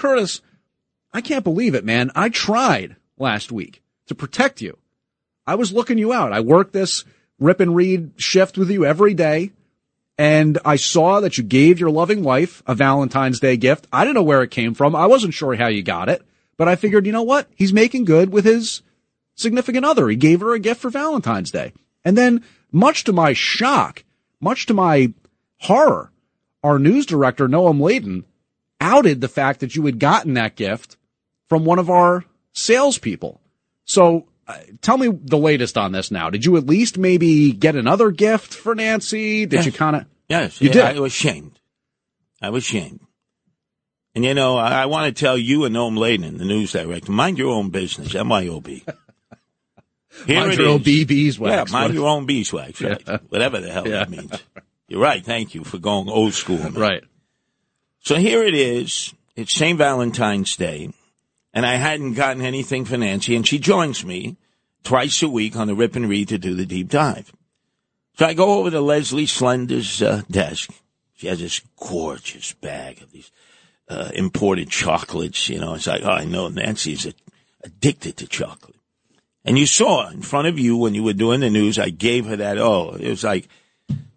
Curtis, I can't believe it, man. I tried last week to protect you. I was looking you out. I worked this rip and read shift with you every day. And I saw that you gave your loving wife a Valentine's Day gift. I didn't know where it came from. I wasn't sure how you got it, but I figured, you know what? He's making good with his significant other. He gave her a gift for Valentine's Day. And then much to my shock, much to my horror, our news director, Noam Laden, outed the fact that you had gotten that gift from one of our salespeople. So uh, tell me the latest on this now. Did you at least maybe get another gift for Nancy? Did yes. you kind of? Yes, you yeah, did. I was shamed. I was shamed. And you know, I, I want to tell you and Noam Laden, the news director, mind your own business, MYOB. Here mind your is. own bee beeswax. Yeah, mind your own beeswax, right? Yeah. Whatever the hell Yeah. that means. You're right. Thank you for going old school. man. Right. So here it is. It's St. Valentine's Day, and I hadn't gotten anything for Nancy, and she joins me twice a week on the Rip and Read to do the deep dive. So I go over to Leslie Slender's uh, desk. She has this gorgeous bag of these uh, imported chocolates. You know, it's like, oh, I know Nancy's a, addicted to chocolate. And you saw in front of you when you were doing the news, I gave her that. Oh, it was like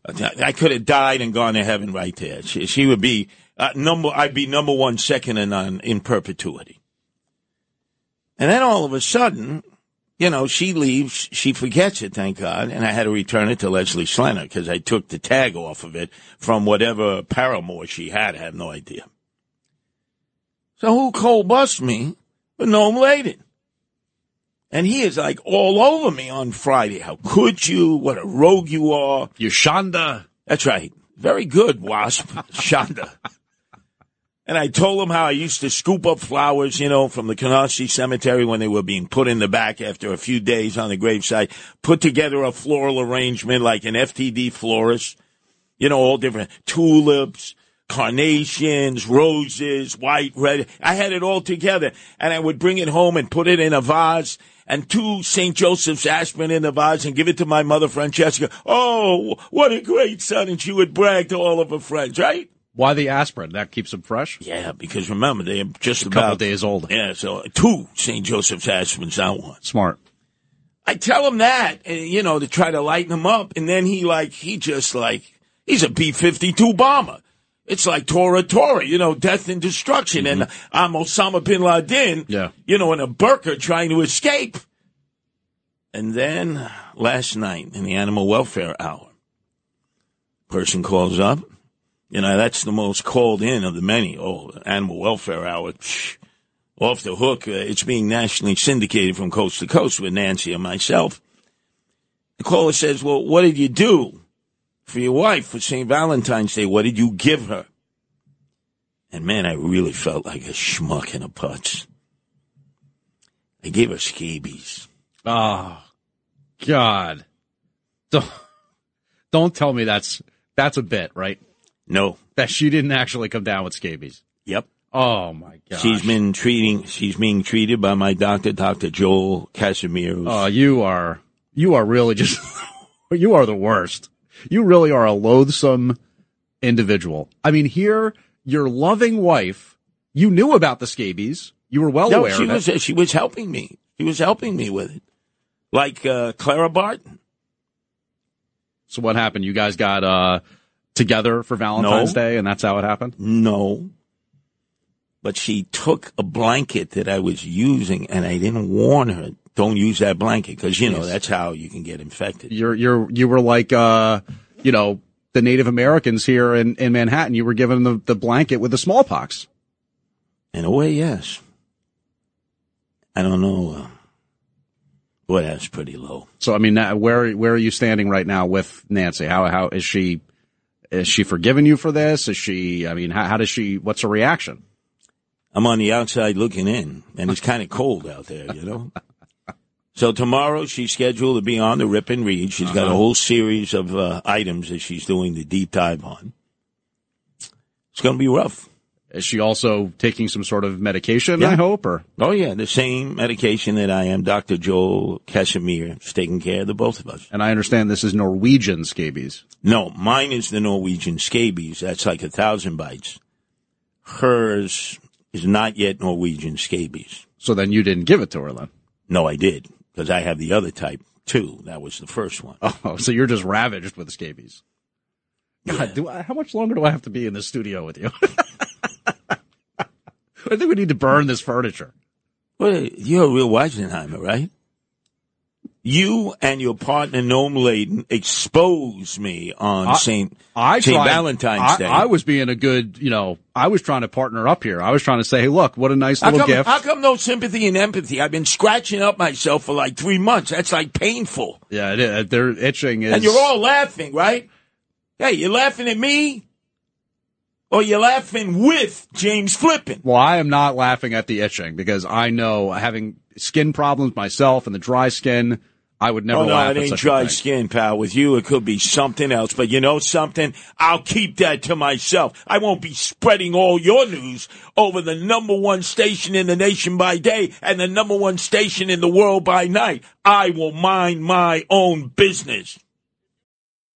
I could have died and gone to heaven right there. She, she would be uh, number. I'd be number one, second, and on in perpetuity. And then all of a sudden, you know, she leaves. She forgets it, thank God, and I had to return it to Leslie Slender because I took the tag off of it from whatever paramour she had. I have no idea. So who cold bust me? But Noam Laden. And he is like all over me on Friday. How could you? What a rogue you are. You Shonda. That's right. Very good, Wasp. Shonda. And I told him how I used to scoop up flowers, you know, from the Canarsie Cemetery when they were being put in the back after a few days on the gravesite, put together a floral arrangement like an FTD florist, you know, all different tulips, carnations, roses, white, red. I had it all together and I would bring it home and put it in a vase and two St. Joseph's aspirin in the vase and give it to my mother, Francesca. Oh, what a great son. And she would brag to all of her friends, right? Why the aspirin? That keeps them fresh. Yeah, because remember, they're just A about couple days old. Yeah, so two St. Joseph's aspirins, not one. Smart. I tell him that, and, you know, to try to lighten him up, and then he like he just like he's a B fifty two bomber. It's like Tora Tora, you know, death and destruction, and mm-hmm. I'm Osama bin Laden, Yeah. you know, in a burqa trying to escape. And then last night in the animal welfare hour, person calls up. You know, that's the most called in of the many. Oh, animal welfare hour. Psh, off the hook. Uh, it's being nationally syndicated from coast to coast with Nancy and myself. The caller says, well, what did you do for your wife for St. Valentine's Day? What did you give her? And man, I really felt like a schmuck in a putz. I gave her scabies. Oh, God. Don't, don't tell me that's, that's a bit, right? No. That she didn't actually come down with scabies. Yep. Oh my God. She's been treating, she's being treated by my doctor, Dr. Joel Casimir. who's- Oh, you are, you are really just, you are the worst. You really are a loathsome individual. I mean, here, your loving wife, you knew about the scabies. You were well aware. no, aware she was, she was helping me. She was helping me with it. Like, uh, Clara Barton. So what happened? You guys got, uh, together for Valentine's No. Day and that's how it happened? No. But she took a blanket that I was using and I didn't warn her, don't use that blanket because, you know, Yes. that's how you can get infected. You're, you're, you were like, uh, you know, the Native Americans here in, in Manhattan. You were given the, the blanket with the smallpox. In a way, yes. I don't know. Uh, boy, that's pretty low. So, I mean, where, where are you standing right now with Nancy? How, how is she, is she forgiving you for this? Is she, I mean, how, how does she, what's her reaction? I'm on the outside looking in, and it's kind of cold out there, you know. So tomorrow she's scheduled to be on the Rip and Read. She's got a whole series of uh, items that she's doing the deep dive on. It's going to be rough. Is she also taking some sort of medication, Yeah. I hope, or? Oh yeah, the same medication that I am. Dr. Joel Casimir is taking care of the both of us. And I understand this is Norwegian scabies. No, mine is the Norwegian scabies. That's like a thousand bites. Hers is not yet Norwegian scabies. So then you didn't give it to her then? No, I did because I have the other type too. That was the first one. Oh, so you're just ravaged with scabies. God, Yeah. do I, how much longer do I have to be in the studio with you? I think we need to burn this furniture. Well, you're a real Weisenheimer, right? You and your partner Noam Laden exposed me on I- Saint I Saint tried- Valentine's I, Day. I was being a good, you know, I was trying to partner up here. I was trying to say, hey, look, what a nice how little come, gift. how come no sympathy and empathy? I've been scratching up myself for like three months. That's like painful. yeah, it. They're itching. Is, And you're all laughing, right? Hey, you're laughing at me? Or you're laughing with James Flippin? Well, I am not laughing at the itching because I know having skin problems myself and the dry skin, I would never Oh, no, laugh it ain't dry skin, pal. With you, it could be something else. But you know something? I'll keep that to myself. I won't be spreading all your news over the number one station in the nation by day and the number one station in the world by night. I will mind my own business.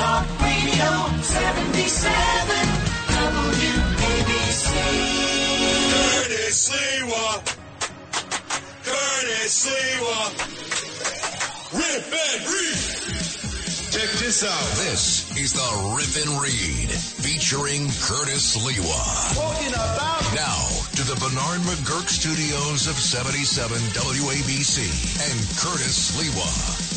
Talk Radio 77 WABC. Curtis Sliwa. Curtis Sliwa. Rip and read. Check this out. This is the Rip and Read featuring Curtis Sliwa. Talking about Now to the Bernard McGuirk studios of 77 WABC and Curtis Sliwa.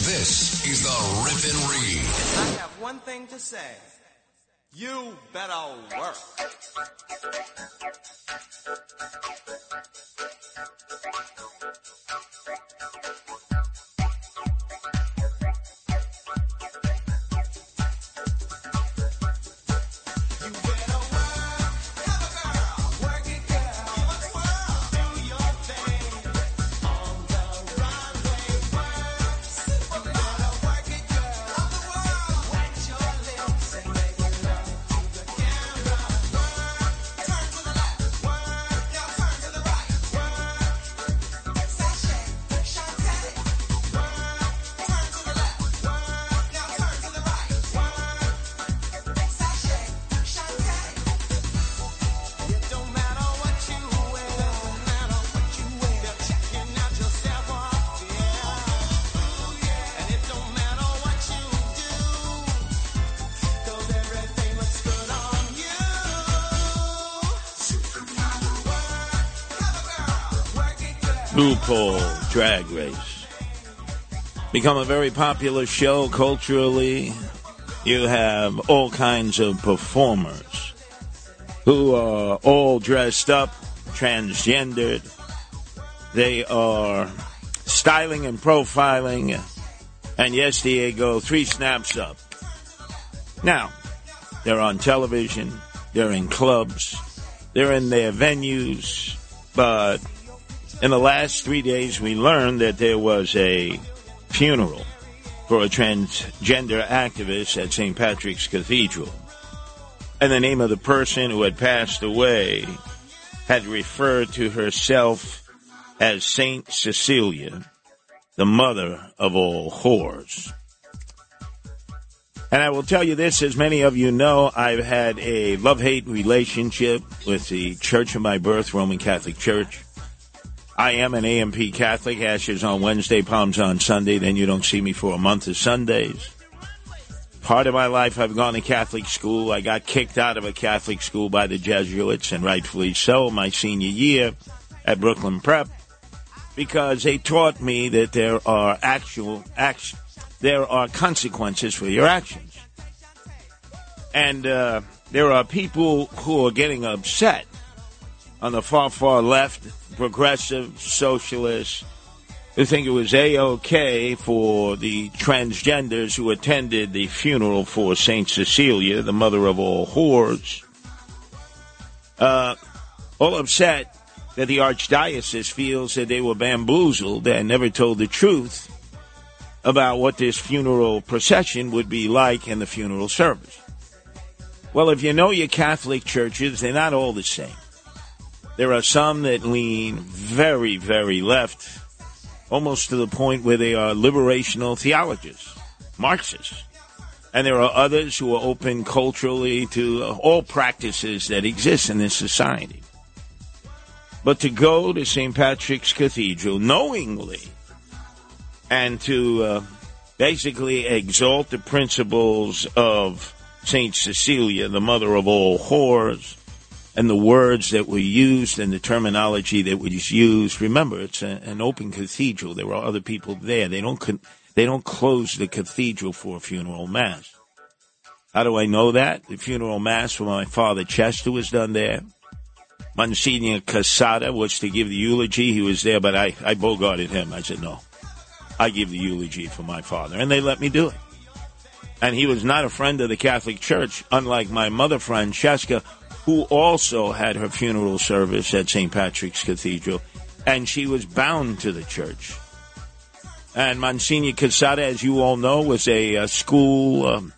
This is the Rip and Read. I have one thing to say. You better work. RuPaul Drag Race. Become a very popular show culturally. You have all kinds of performers who are all dressed up, transgendered. They are styling and profiling. And yes, Diego, three snaps up. Now, they're on television, they're in clubs, they're in their venues, but in the last three days, we learned that there was a funeral for a transgender activist at St. Patrick's Cathedral. And the name of the person who had passed away had referred to herself as Saint Cecilia, the mother of all whores. And I will tell you this, as many of you know, I've had a love-hate relationship with the church of my birth, Roman Catholic Church. I am an AMP Catholic, ashes on Wednesday, palms on Sunday, then you don't see me for a month of Sundays. Part of my life I've gone to Catholic school. I got kicked out of a Catholic school by the Jesuits, and rightfully so, my senior year at Brooklyn Prep, because they taught me that there are actual action, there are consequences for your actions. And uh, there are people who are getting upset on the far, far left, progressive, socialists, who think it was A-OK for the transgenders who attended the funeral for St. Cecilia, the mother of all whores. uh, all upset that the archdiocese feels that they were bamboozled and never told the truth about what this funeral procession would be like in the funeral service. Well, if you know your Catholic churches, they're not all the same. There are some that lean very, very left, almost to the point where they are liberational theologists, Marxists. And there are others who are open culturally to all practices that exist in this society. But to go to St. Patrick's Cathedral knowingly and to uh, basically exalt the principles of St. Cecilia, the mother of all whores, and the words that were used and the terminology that was used. Remember, it's a, an open cathedral. There were other people there. They don't con- they don't close the cathedral for a funeral mass. How do I know that? The funeral mass for my father Chester was done there. Monsignor Casada was to give the eulogy. He was there, but I, I bogarted him. I said, no, I give the eulogy for my father. And they let me do it. And he was not a friend of the Catholic Church, unlike my mother Francesca, who also had her funeral service at St. Patrick's Cathedral. And she was bound to the church. And Monsignor Casada, as you all know, was a, uh school um,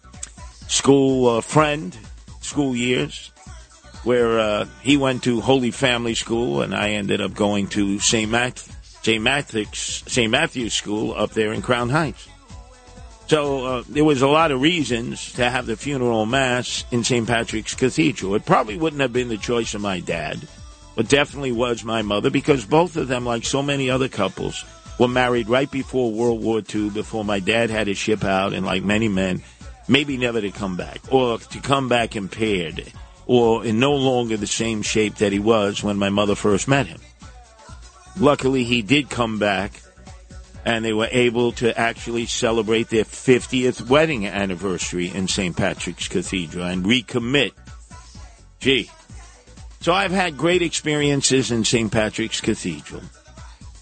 school uh, friend, school years, where uh, he went to Holy Family School, and I ended up going to St. St. Matthew's St. Matthew's School up there in Crown Heights. So uh, there was a lot of reasons to have the funeral mass in St. Patrick's Cathedral. It probably wouldn't have been the choice of my dad, but definitely was my mother because both of them, like so many other couples, were married right before World War II, before my dad had to ship out, and like many men, maybe never to come back, or to come back impaired, or in no longer the same shape that he was when my mother first met him. Luckily, he did come back, and they were able to actually celebrate their 50th wedding anniversary in St. Patrick's Cathedral and recommit. Gee. So I've had great experiences in St. Patrick's Cathedral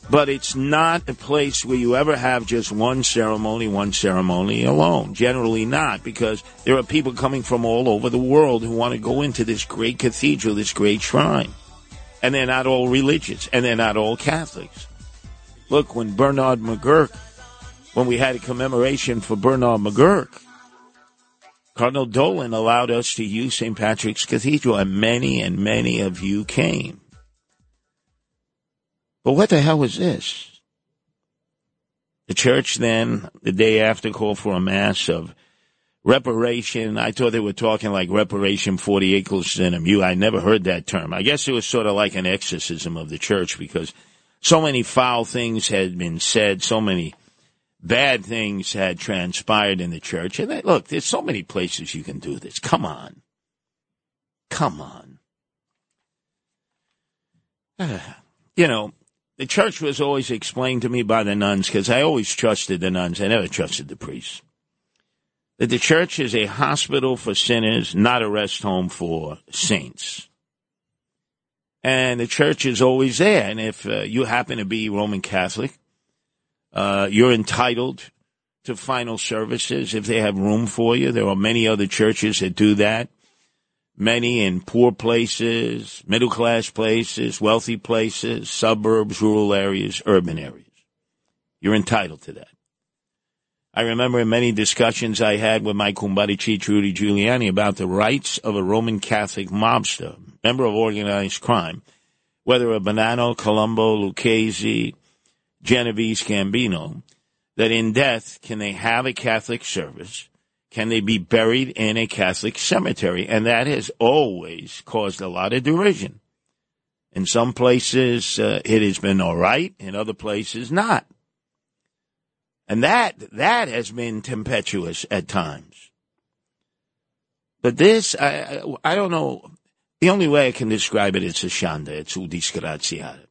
but it's not a place where you ever have just one ceremony, one ceremony alone. Generally not, because there are people coming from all over the world who want to go into this great cathedral, this great shrine. And they're not all religious, and they're not all Catholics. Look, when Bernard McGuirk, when we had a commemoration for Bernard McGuirk, Cardinal Dolan allowed us to use St. Patrick's Cathedral, and many and many of you came. But what the hell was this? The church then, the day after, called for a mass of reparation. I thought they were talking like reparation 40 acres and a mule. I never heard that term. I guess it was sort of like an exorcism of the church because so many foul things had been said, so many bad things had transpired in the church. And they, look, there's so many places you can do this. Come on. Come on. you know, the church was always explained to me by the nuns because I always trusted the nuns. I never trusted the priests. That the church is a hospital for sinners, not a rest home for saints. And the church is always there. And if uh, you happen to be Roman Catholic, uh, you're entitled to final services if they have room for you. There are many other churches that do that many in poor places, middle class places, wealthy places, suburbs, rural areas, urban areas. You're entitled to that. I remember many discussions I had with my kumbari chief Rudy Giuliani about the rights of a Roman Catholic mobster, member of organized crime, whether a Bonanno, Colombo, Lucchese, Genovese, Gambino, that in death can they have a Catholic service can they be buried in a Catholic cemetery? And that has always caused a lot of derision. In some places, uh, it has been all right. In other places, not. And that, that has been tempestuous at times. But this, I, I, don't know. The only way I can describe it, it's a shanda. It's u disgraziata.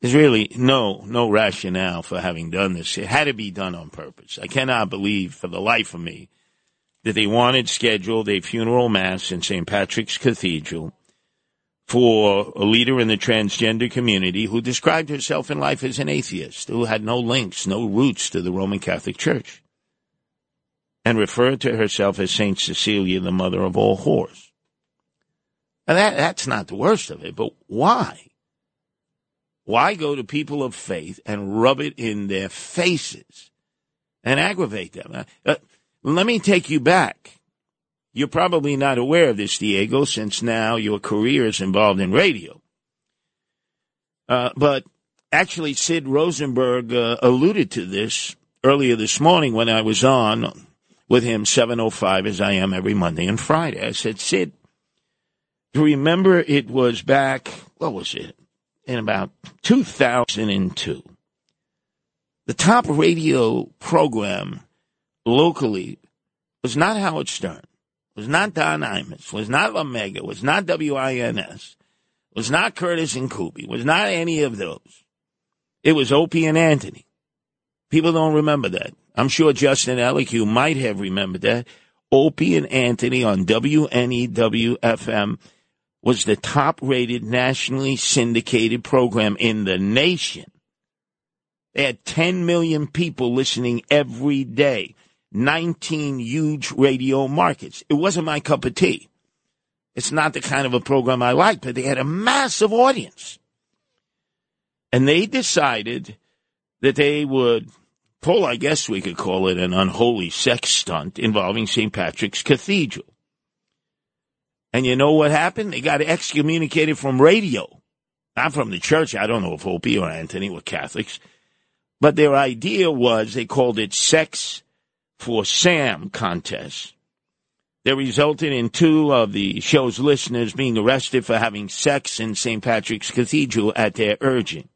There's really no no rationale for having done this. It had to be done on purpose. I cannot believe for the life of me that they wanted scheduled a funeral mass in St. Patrick's Cathedral for a leader in the transgender community who described herself in life as an atheist, who had no links, no roots to the Roman Catholic Church, and referred to herself as Saint Cecilia, the mother of all whores. And that, that's not the worst of it, but why? Why go to people of faith and rub it in their faces and aggravate them? Uh, uh, let me take you back. You're probably not aware of this, Diego, since now your career is involved in radio. Uh, but actually, Sid Rosenberg uh, alluded to this earlier this morning when I was on with him 7.05 as I am every Monday and Friday. I said, Sid, do you remember it was back, what was it, in about 2002? The top radio program locally was not Howard Stern, was not Don Imus, was not La Mega, was not WINS, was not Curtis and Kuby, was not any of those. It was Opie and Anthony. People don't remember that. I'm sure Justin Ellick, might have remembered that. Opie and Anthony on WNEW FM was the top rated nationally syndicated program in the nation. They had 10 million people listening every day, 19 huge radio markets. It wasn't my cup of tea. It's not the kind of a program I like, but they had a massive audience. And they decided that they would pull, I guess we could call it an unholy sex stunt involving St. Patrick's Cathedral. And you know what happened? They got excommunicated from radio. Not from the church. I don't know if Opie or Anthony were Catholics. But their idea was they called it Sex for Sam contest. That resulted in two of the show's listeners being arrested for having sex in St. Patrick's Cathedral at their urging.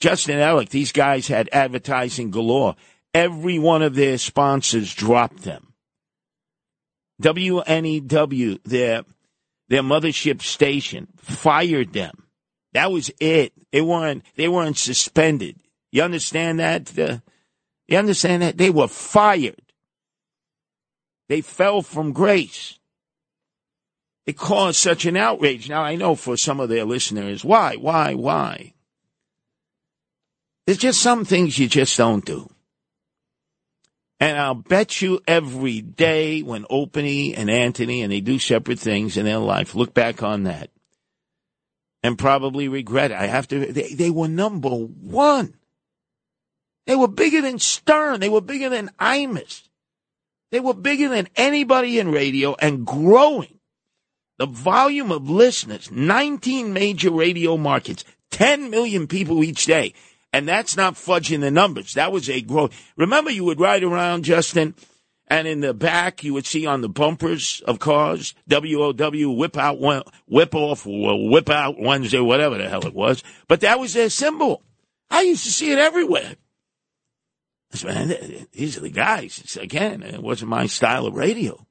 Justin Ellick, these guys had advertising galore. Every one of their sponsors dropped them. WNEW, their their mothership station, fired them. That was it. They weren't they weren't suspended. You understand that? The, you understand that? They were fired. They fell from grace. It caused such an outrage. Now I know for some of their listeners, why, why, why? There's just some things you just don't do. And I'll bet you every day when Opie and Anthony and they do separate things in their life, look back on that and probably regret it. I have to, they, they were number one. They were bigger than Stern. They were bigger than Imus. They were bigger than anybody in radio and growing. The volume of listeners, 19 major radio markets, 10 million people each day. And that's not fudging the numbers. That was a growth. Remember, you would ride around, Justin, and in the back, you would see on the bumpers of cars, WOW, whip out, whip off, whip out Wednesday, whatever the hell it was. But that was their symbol. I used to see it everywhere. I said, Man, these are the guys. Again, it wasn't my style of radio.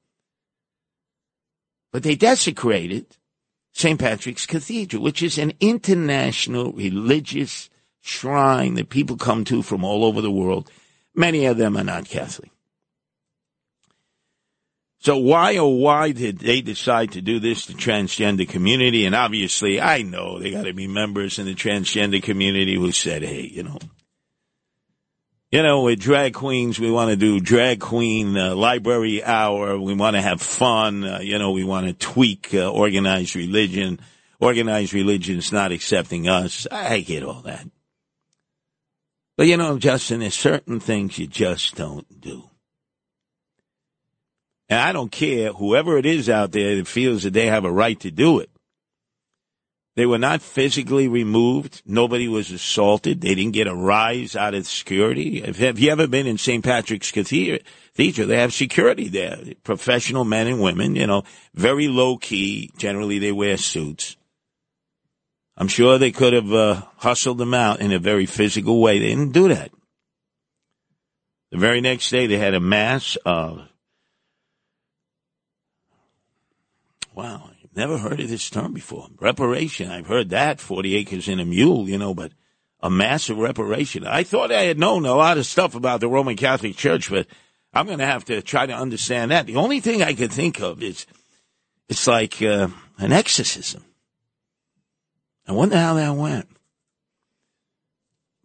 But they desecrated St. Patrick's Cathedral, which is an international religious shrine that people come to from all over the world. Many of them are not Catholic. So why oh why did they decide to do this to transgender community? And obviously, I know they got to be members in the transgender community who said, "Hey, you know, you know, with drag queens, we want to do drag queen uh, library hour. We want to have fun. Uh, you know, we want to tweak uh, organized religion. Organized religion's not accepting us. I get all that. But you know, Justin, there's certain things you just don't do. And I don't care whoever it is out there that feels that they have a right to do it. They were not physically removed. Nobody was assaulted. They didn't get a rise out of security. Have, you ever been in St. Patrick's Cathedral? They have security there. Professional men and women, you know, very low key. Generally, they wear suits. I'm sure they could have uh, hustled them out in a very physical way. They didn't do that. The very next day, they had a mass of. Wow, I've never heard of this term before. Reparation. I've heard that. 40 acres and a mule, you know, but a massive reparation. I thought I had known a lot of stuff about the Roman Catholic Church, but I'm going to have to try to understand that. The only thing I could think of is it's like uh, an exorcism. I wonder how that went.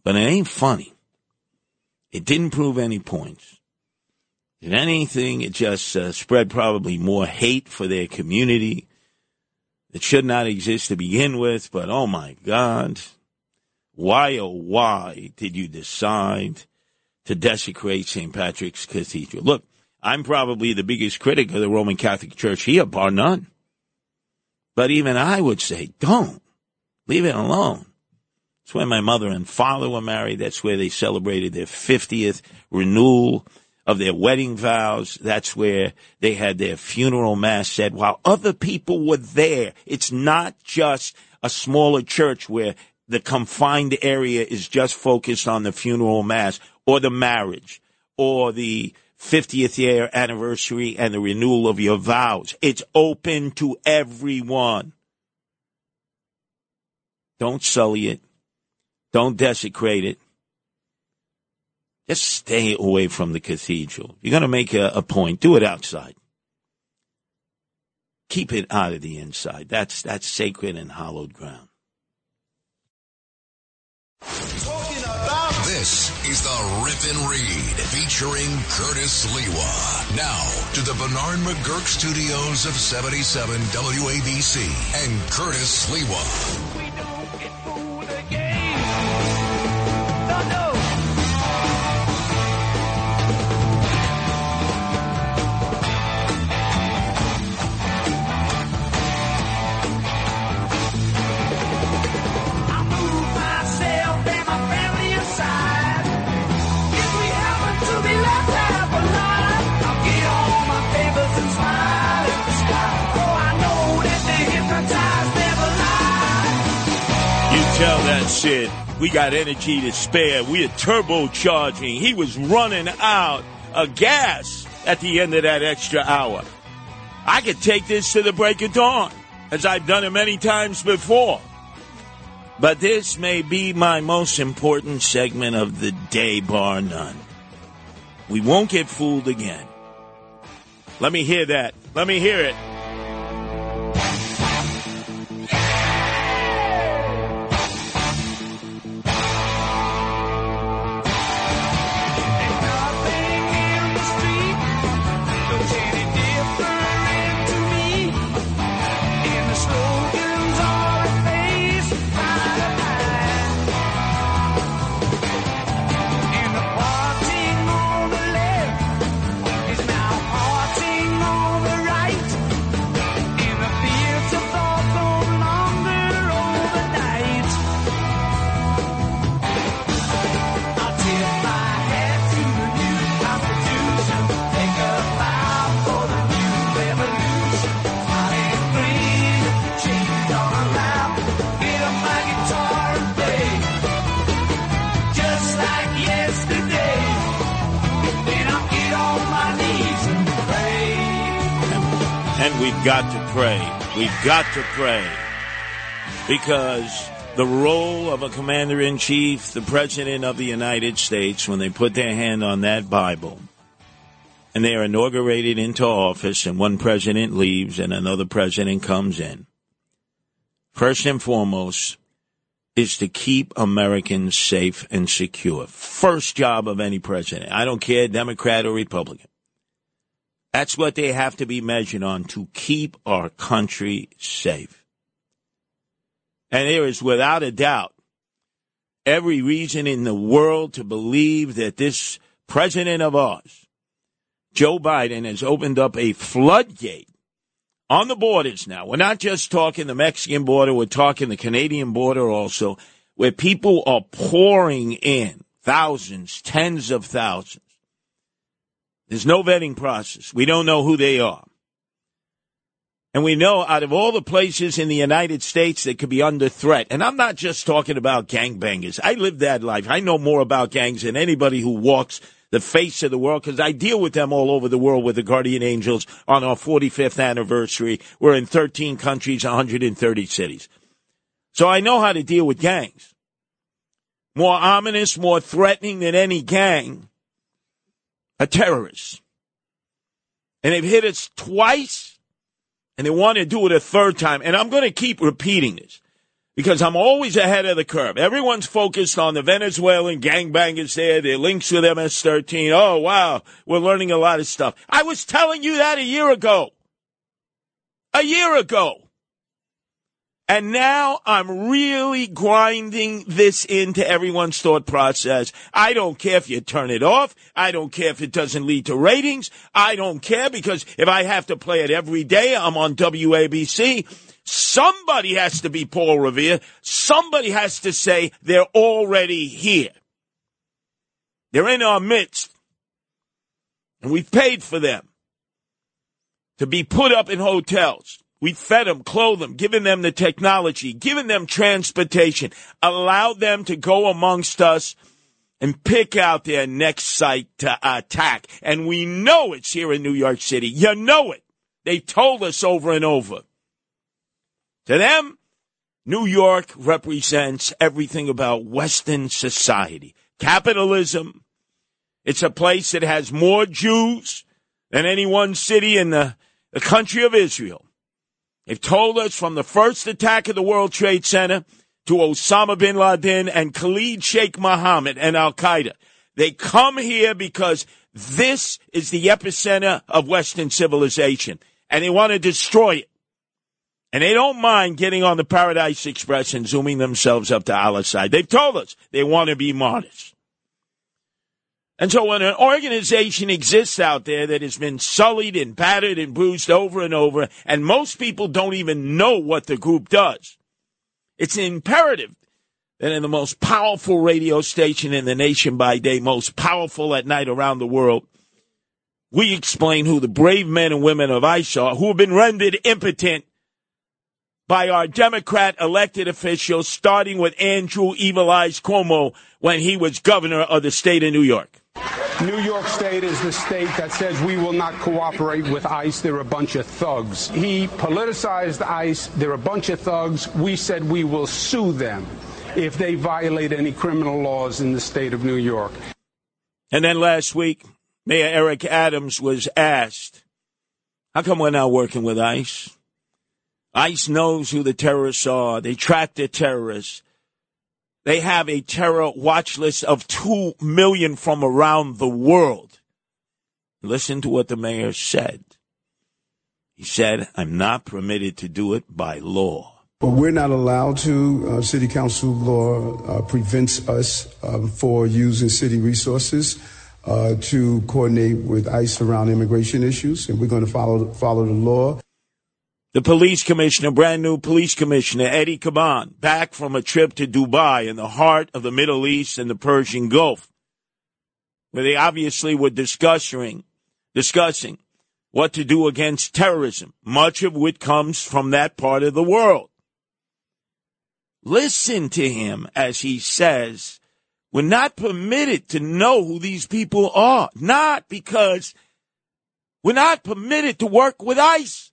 But it ain't funny. It didn't prove any points. If anything, it just uh, spread probably more hate for their community. that should not exist to begin with, but oh my God, why oh why did you decide to desecrate St. Patrick's Cathedral? Look, I'm probably the biggest critic of the Roman Catholic Church here, bar none. But even I would say, don't. Leave it alone. It's where my mother and father were married. That's where they celebrated their 50th renewal of their wedding vows. That's where they had their funeral mass said while other people were there. It's not just a smaller church where the confined area is just focused on the funeral mass or the marriage or the 50th year anniversary and the renewal of your vows. It's open to everyone. Don't sully it. Don't desecrate it. Just stay away from the cathedral. You're going to make a, a point. Do it outside. Keep it out of the inside. That's, that's sacred and hallowed ground. This is the Rip and Read featuring Curtis Sliwa. Now to the Bernard McGuirk studios of 77 WABC and Curtis Sliwa. Sid we got energy to spare. We are turbocharging. He was running out of gas at the end of that extra hour. I could take this to the break of dawn, as I've done it many times before. But this may be my most important segment of the day, bar none. We won't get fooled again. Let me hear that. Let me hear it. Got to pray. We've got to pray. Because the role of a commander in chief, the president of the United States, when they put their hand on that Bible and they are inaugurated into office and one president leaves and another president comes in, first and foremost is to keep Americans safe and secure. First job of any president. I don't care, Democrat or Republican. That's what they have to be measured on to keep our country safe. And there is without a doubt every reason in the world to believe that this president of ours, Joe Biden, has opened up a floodgate on the borders now. We're not just talking the Mexican border, we're talking the Canadian border also, where people are pouring in thousands, tens of thousands. There's no vetting process. We don't know who they are. And we know out of all the places in the United States that could be under threat, and I'm not just talking about gangbangers. I lived that life. I know more about gangs than anybody who walks the face of the world because I deal with them all over the world with the Guardian Angels on our 45th anniversary. We're in 13 countries, 130 cities. So I know how to deal with gangs. More ominous, more threatening than any gang are terrorists. And they've hit us twice, and they want to do it a third time. And I'm going to keep repeating this because I'm always ahead of the curve. Everyone's focused on the Venezuelan gangbangers there, their links with MS 13. Oh, wow, we're learning a lot of stuff. I was telling you that a year ago. A year ago. And now I'm really grinding this into everyone's thought process. I don't care if you turn it off. I don't care if it doesn't lead to ratings. I don't care because if I have to play it every day, I'm on WABC. Somebody has to be Paul Revere. Somebody has to say they're already here. They're in our midst. And we've paid for them to be put up in hotels. We fed them, clothed them, given them the technology, given them transportation, allowed them to go amongst us and pick out their next site to attack. And we know it's here in New York City. You know it. They've told us over and over. To them, New York represents everything about Western society. Capitalism. It's a place that has more Jews than any one city in the, the country of Israel. They've told us from the first attack of the World Trade Center to Osama bin Laden and Khalid Sheikh Mohammed and Al Qaeda. They come here because this is the epicenter of Western civilization and they want to destroy it. And they don't mind getting on the Paradise Express and zooming themselves up to Allah's side. They've told us they want to be martyrs. And so when an organization exists out there that has been sullied and battered and bruised over and over, and most people don't even know what the group does, it's imperative that in the most powerful radio station in the nation by day, most powerful at night around the world, we explain who the brave men and women of ICE are who have been rendered impotent by our Democrat elected officials, starting with Andrew Evil Eyes Cuomo when he was governor of the state of New York. New York State is the state that says we will not cooperate with ICE. They're a bunch of thugs. He politicized ICE. They're a bunch of thugs. We said we will sue them if they violate any criminal laws in the state of New York. And then last week, Mayor Eric Adams was asked, how come we're not working with ICE? ICE knows who the terrorists are. They track the terrorists. They have a terror watch list of 2 million from around the world. Listen to what the mayor said. He said, I'm not permitted to do it by law. But we're not allowed to. Uh, city council law uh, prevents us um, for using city resources uh, to coordinate with ICE around immigration issues, and we're going to follow follow the law. The police commissioner, brand new police commissioner, Eddie Caban, back from a trip to Dubai in the heart of the Middle East and the Persian Gulf, where they obviously were discussing, discussing what to do against terrorism, much of which comes from that part of the world. Listen to him as he says, we're not permitted to know who these people are, not because we're not permitted to work with ICE,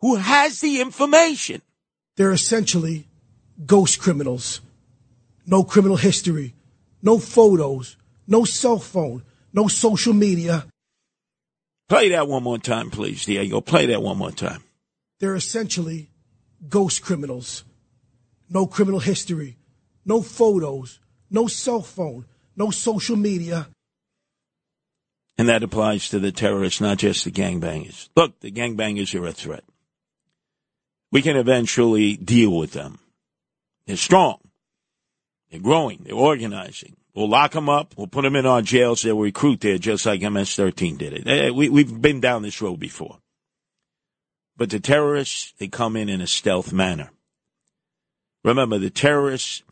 who has the information. They're essentially ghost criminals. No criminal history, no photos, no cell phone, no social media. Play that one more time, please, Diego. Play that one more time. They're essentially ghost criminals. No criminal history, no photos, no cell phone, no social media. And that applies to the terrorists, not just the gangbangers. Look, the gangbangers are a threat. We can eventually deal with them. They're strong. They're growing. They're organizing. We'll lock them up. We'll put them in our jails. They'll recruit there just like MS-13 did it. We, we've been down this road before. But the terrorists, they come in in a stealth manner. Remember, the terrorists,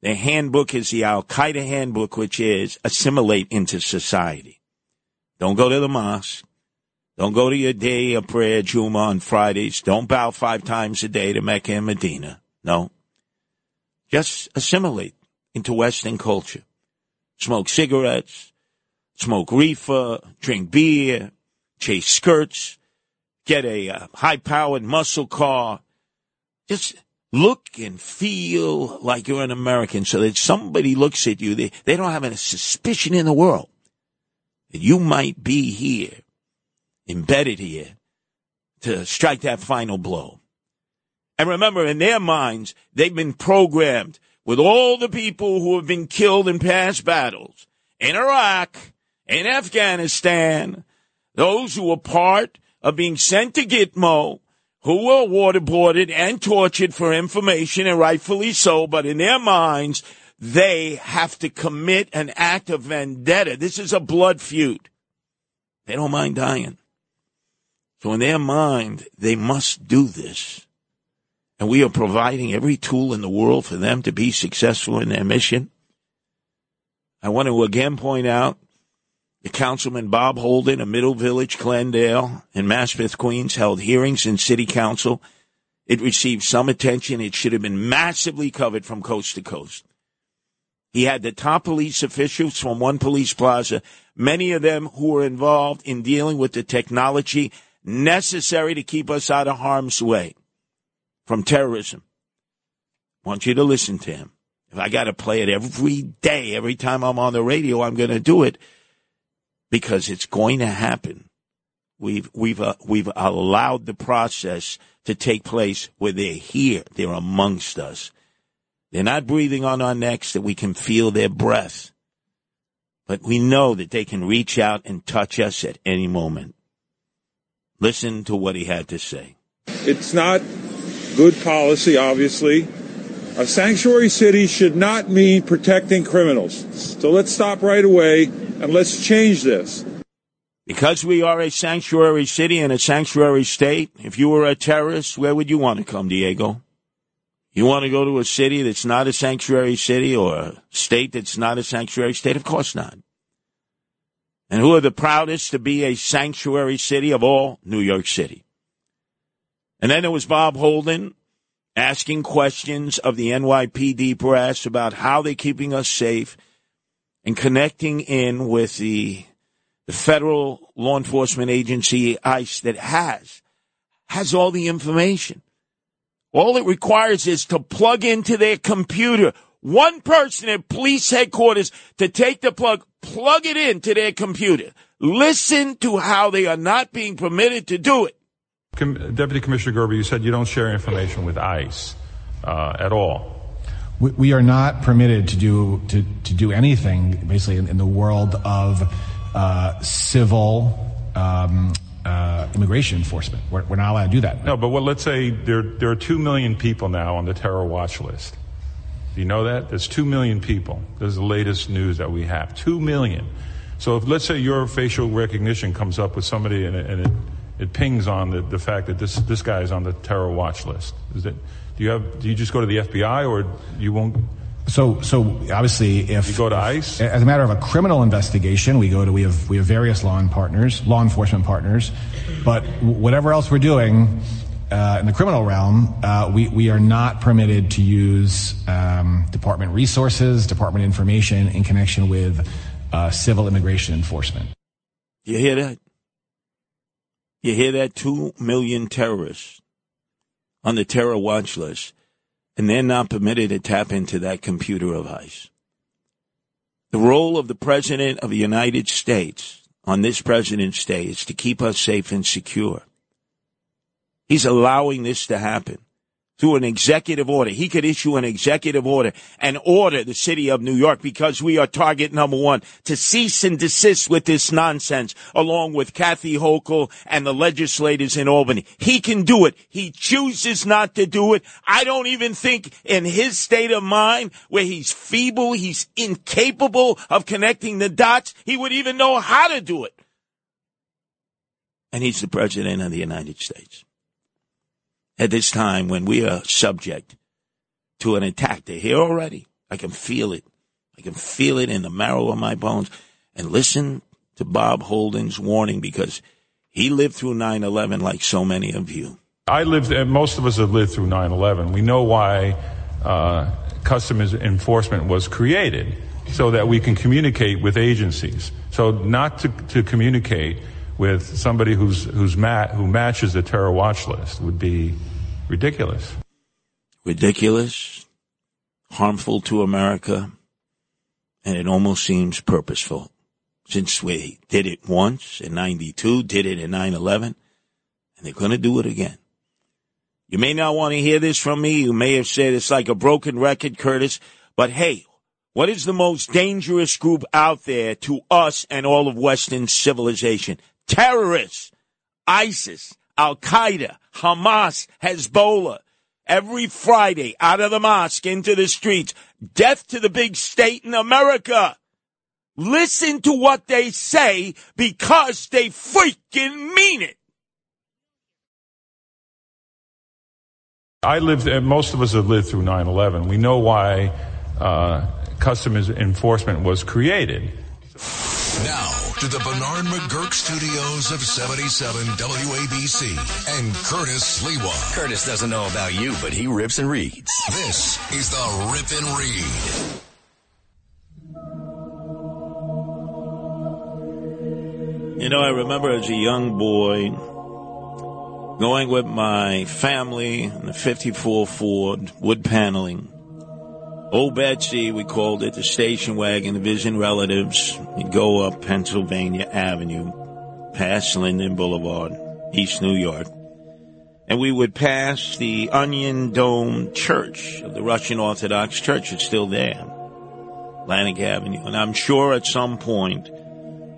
their handbook is the Al Qaeda handbook, which is assimilate into society. Don't go to the mosque. Don't go to your day of prayer, Juma, on Fridays. Don't bow five times a day to Mecca and Medina. No. Just assimilate into Western culture. Smoke cigarettes, smoke reefer, drink beer, chase skirts, get a uh, high powered muscle car. Just look and feel like you're an American so that somebody looks at you. They, they don't have a suspicion in the world that you might be here, embedded here, to strike that final blow. And remember, in their minds, they've been programmed with all the people who have been killed in past battles in Iraq, in Afghanistan, those who were part of being sent to Gitmo, who were waterboarded and tortured for information, and rightfully so, but in their minds, they have to commit an act of vendetta. This is a blood feud. They don't mind dying. So in their mind, they must do this. And we are providing every tool in the world for them to be successful in their mission. I want to again point out the Councilman Bob Holden of Middle Village, Glendale, in Maspeth, Queens, held hearings in City Council. It received some attention. It should have been massively covered from coast to coast. He had the top police officials from one police plaza, many of them who were involved in dealing with the technology necessary to keep us out of harm's way from terrorism. I want you to listen to him. If I got to play it every day, every time I'm on the radio, I'm going to do it because it's going to happen. We've we've uh, we've allowed the process to take place where they're here, they're amongst us. They're not breathing on our necks that we can feel their breath, but we know that they can reach out and touch us at any moment. Listen to what he had to say. It's not good policy, obviously. A sanctuary city should not mean protecting criminals. So let's stop right away and let's change this. Because we are a sanctuary city and a sanctuary state, if you were a terrorist, where would you want to come, Diego? You want to go to a city that's not a sanctuary city or a state that's not a sanctuary state? Of course not. And who are the proudest to be a sanctuary city of all? New York City. And then there was Bob Holden asking questions of the NYPD brass about how they're keeping us safe and connecting in with the, the federal law enforcement agency, ICE, that has, has all the information. All it requires is to plug into their computer. One person at police headquarters to take the plug, plug it into their computer. Listen to how they are not being permitted to do it. Com- Deputy Commissioner Gerber, you said you don't share information with ICE uh, at all. We, we are not permitted to do to, to do anything basically in, in the world of uh, civil um, uh, immigration enforcement. We're, we're not allowed to do that. No, but what, let's say there, there are 2 million people now on the terror watch list. Do you know that? There's 2 million people. This is the latest news that we have. 2 million. So if, let's say your facial recognition comes up with somebody and it, and it, it pings on the, the fact that this, this guy is on the terror watch list. Is it, do you have, do you just go to the FBI or you won't? So, so obviously, if You go to ICE? as a matter of a criminal investigation, we go to we have we have various law and partners, law enforcement partners, but whatever else we're doing uh, in the criminal realm, uh, we we are not permitted to use um, department resources, department information in connection with uh, civil immigration enforcement. You hear that? You hear that? Two million terrorists on the terror watch list, and they're not permitted to tap into that computer of ICE. The role of the President of the United States on this President's Day is to keep us safe and secure. He's allowing this to happen through an executive order. He could issue an executive order and order the city of New York because we are target number one to cease and desist with this nonsense along with Kathy Hochul and the legislators in Albany. He can do it. He chooses not to do it. I don't even think in his state of mind where he's feeble, he's incapable of connecting the dots, he would even know how to do it. And he's the president of the United States at this time when we are subject to an attack. They're here already. I can feel it. I can feel it in the marrow of my bones. And listen to Bob Holden's warning because he lived through 9-11 like so many of you. I lived, and most of us have lived through 9/11. We know why uh, customs enforcement was created, so that we can communicate with agencies. So not to, to communicate with somebody who's who's mat, who matches the terror watch list would be ridiculous. Ridiculous, harmful to America, and it almost seems purposeful. Since we did it once in 92, did it in 9-11, and they're going to do it again. You may not want to hear this from me. You may have said it's like a broken record, Curtis. But hey, what is the most dangerous group out there to us and all of Western civilization? Terrorists, ISIS, Al Qaeda, Hamas, Hezbollah. Every Friday, out of the mosque into the streets. Death to the big state in America. Listen to what they say because they freaking mean it. I lived, most of us have lived through 9 11. We know why uh, customs enforcement was created. Now to the Bernard McGuirk studios of 77 WABC and Curtis Sliwa. Curtis doesn't know about you, but he rips and reads. This is the Rip and Read. You know, I remember as a young boy going with my family in the 54 Ford wood paneling. Old Betsy, we called it, the station wagon to visit relatives. We'd go up Pennsylvania Avenue, past Linden Boulevard, East New York. And we would pass the Onion Dome Church of the Russian Orthodox Church. It's still there. Atlantic Avenue. And I'm sure at some point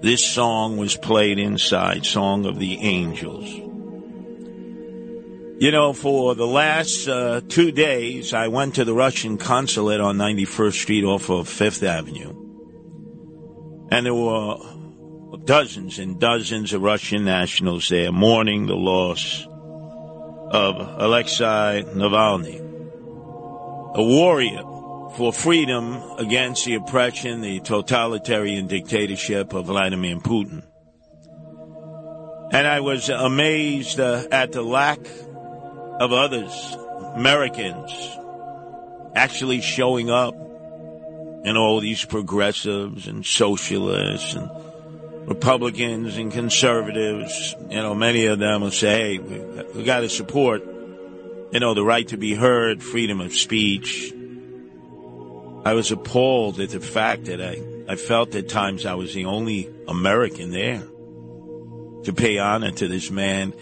this song was played inside, Song of the Angels. You know, for the last uh, two days, I went to the Russian consulate on 91st Street off of Fifth Avenue. And there were dozens and dozens of Russian nationals there mourning the loss of Alexei Navalny, a warrior for freedom against the oppression, the totalitarian dictatorship of Vladimir Putin. And I was amazed uh, at the lack of others, Americans, actually showing up, and all these progressives and socialists and Republicans and conservatives, you know, many of them will say, hey, we, got to support, you know, the right to be heard, freedom of speech. I was appalled at the fact that I, I felt at times I was the only American there to pay honor to this man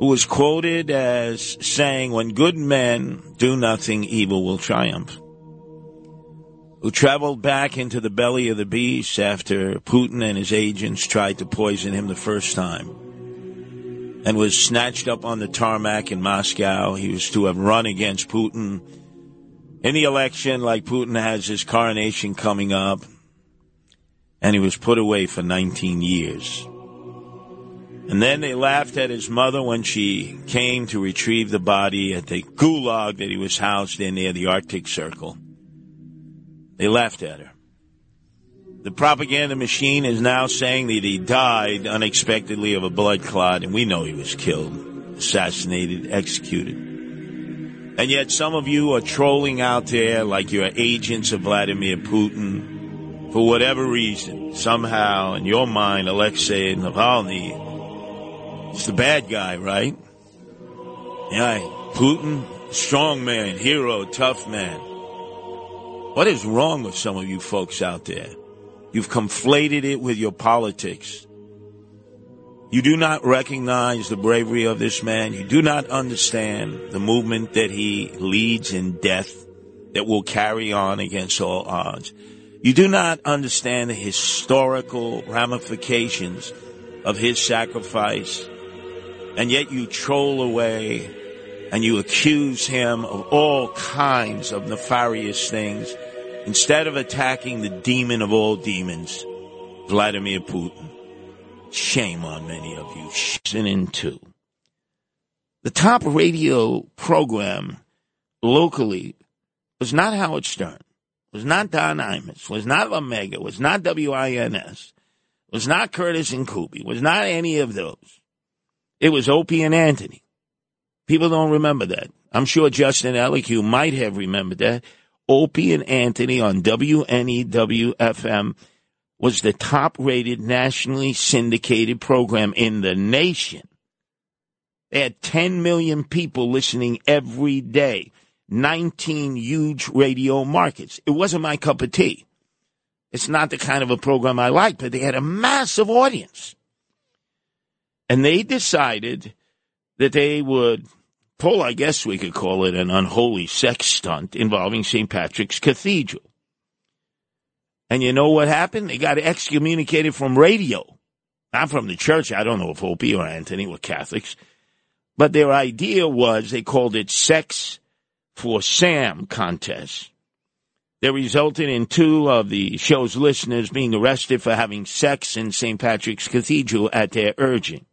who was quoted as saying, when good men do nothing, evil will triumph. Who traveled back into the belly of the beast after Putin and his agents tried to poison him the first time and was snatched up on the tarmac in Moscow. He was to have run against Putin in the election like Putin has his coronation coming up and he was put away for 19 years. And then they laughed at his mother when she came to retrieve the body at the gulag that he was housed in near the Arctic Circle. They laughed at her. The propaganda machine is now saying that he died unexpectedly of a blood clot, and we know he was killed, assassinated, executed. And yet some of you are trolling out there like you're agents of Vladimir Putin. For whatever reason, somehow in your mind, Alexei Navalny is the bad guy, right? Yeah, Putin, strong man, hero, tough man. What is wrong with some of you folks out there? You've conflated it with your politics. You do not recognize the bravery of this man. You do not understand the movement that he leads in death that will carry on against all odds. You do not understand the historical ramifications of his sacrifice. And yet you troll away and you accuse him of all kinds of nefarious things instead of attacking the demon of all demons, Vladimir Putin. Shame on many of you. Season into the top radio program locally was not Howard Stern, was not Don Imus, was not Omega, was not WINS, was not Curtis and Kuby, was not any of those. It was Opie and Anthony. People don't remember that. I'm sure Justin Elicu might have remembered that. Opie and Anthony on WNEW-FM was the top rated nationally syndicated program in the nation. They had 10 million people listening every day, 19 huge radio markets. It wasn't my cup of tea. It's not the kind of a program I like, but they had a massive audience. And they decided that they would pull, I guess we could call it an unholy sex stunt involving St. Patrick's Cathedral. And you know what happened? They got excommunicated from radio. Not from the church. I don't know if Opie or Anthony were Catholics. But their idea was they called it Sex for Sam contest. That resulted in two of the show's listeners being arrested for having sex in St. Patrick's Cathedral at their urging.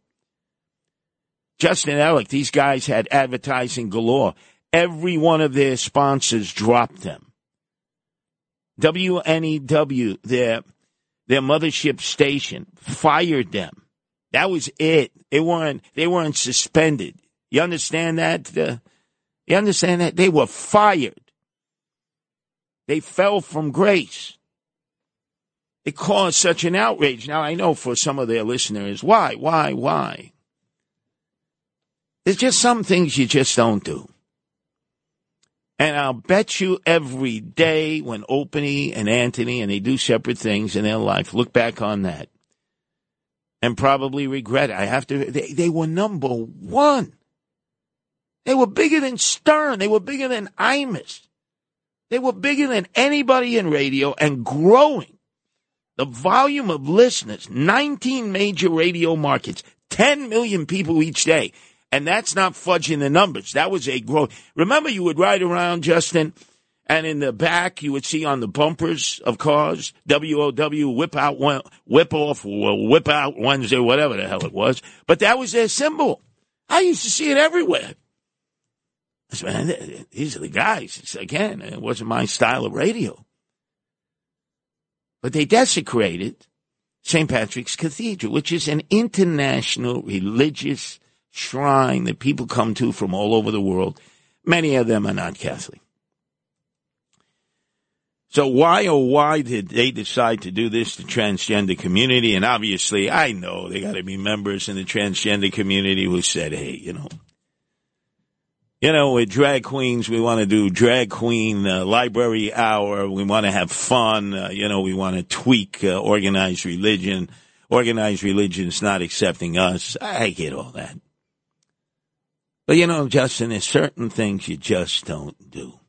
Justin Ellick, these guys had advertising galore. Every one of their sponsors dropped them. WNEW, their their mothership station, fired them. That was it. They weren't they weren't suspended. You understand that? Uh, you understand that? They were fired. They fell from grace. It caused such an outrage. Now I know for some of their listeners, why, why, why? There's just some things you just don't do. And I'll bet you every day when Opie and Anthony and they do separate things in their life, look back on that and probably regret it. I have to, they, they were number one. They were bigger than Stern. They were bigger than Imus. They were bigger than anybody in radio and growing. The volume of listeners, 19 major radio markets, 10 million people each day. And that's not fudging the numbers. That was a growth. Remember, you would ride around, Justin, and in the back, you would see on the bumpers of cars, WOW, whip out, one- whip off, whip out Wednesday, whatever the hell it was. But that was their symbol. I used to see it everywhere. Said, man, these are the guys. It's, again, it wasn't my style of radio. But they desecrated St. Patrick's Cathedral, which is an international religious shrine that people come to from all over the world. Many of them are not Catholic. So why oh why did they decide to do this to transgender community? And obviously, I know they got to be members in the transgender community who said, "Hey, you know, you know, with drag queens, we want to do drag queen uh, library hour. We want to have fun. Uh, you know, we want to tweak uh, organized religion. Organized religion's not accepting us. I get all that. But you know, Justin, there's certain things you just don't do.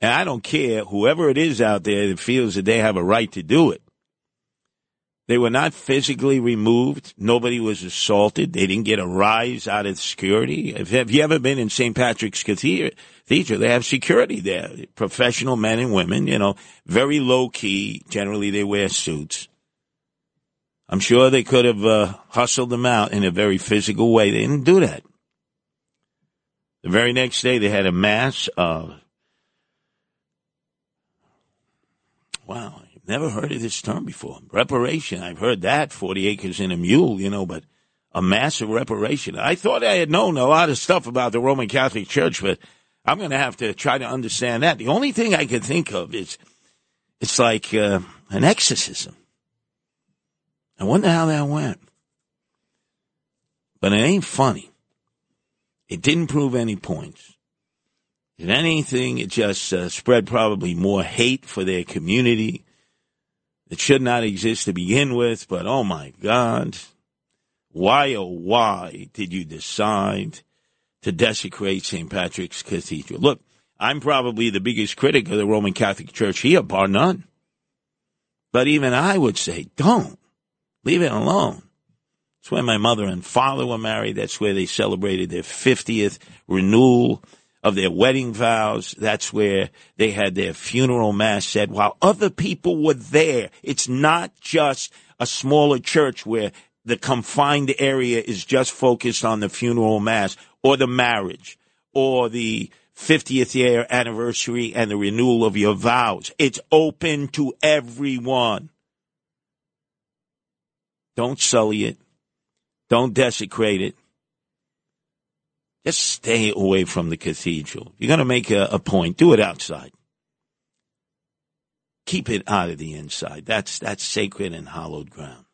And I don't care whoever it is out there that feels that they have a right to do it. They were not physically removed. Nobody was assaulted. They didn't get a rise out of security. Have you ever been in St. Patrick's Cathedral? They have security there. Professional men and women, you know, very low key. Generally, they wear suits. I'm sure they could have uh, hustled them out in a very physical way. They didn't do that. The very next day, they had a mass of Wow, I've never heard of this term before. Reparation. I've heard that, 40 acres in a mule, you know, but a massive reparation. I thought I had known a lot of stuff about the Roman Catholic Church, but I'm going to have to try to understand that. The only thing I could think of is it's like uh, an exorcism. I wonder how that went. But it ain't funny. It didn't prove any points. If anything, it just uh, spread probably more hate for their community that should not exist to begin with. But oh my God, why oh why did you decide to desecrate St. Patrick's Cathedral? Look, I'm probably the biggest critic of the Roman Catholic Church here, bar none. But even I would say, don't. Leave it alone. It's where my mother and father were married. That's where they celebrated their 50th renewal of their wedding vows. That's where they had their funeral mass said while other people were there. It's not just a smaller church where the confined area is just focused on the funeral mass or the marriage or the 50th year anniversary and the renewal of your vows. It's open to everyone. Don't sully it. Don't desecrate it. Just stay away from the cathedral. You're going to make a, a point. Do it outside. Keep it out of the inside. That's that's sacred and hallowed ground.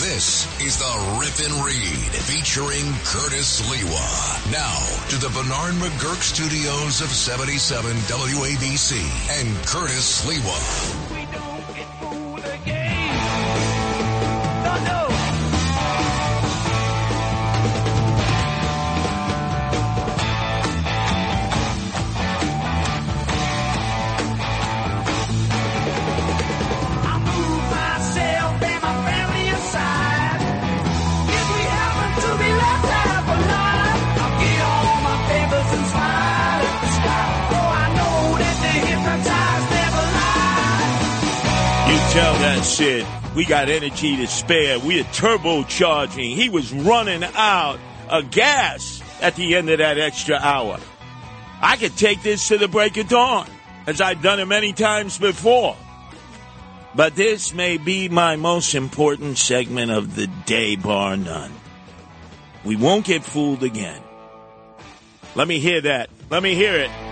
This is the Rip and Read featuring Curtis Sliwa. Now to the Bernard McGuirk studios of 77 WABC and Curtis Sliwa. It. We got energy to spare. We are turbocharging. He was running out of gas at the end of that extra hour. I could take this to the break of dawn, as I've done it many times before. But this may be my most important segment of the day, bar none. We won't get fooled again. Let me hear that. Let me hear it.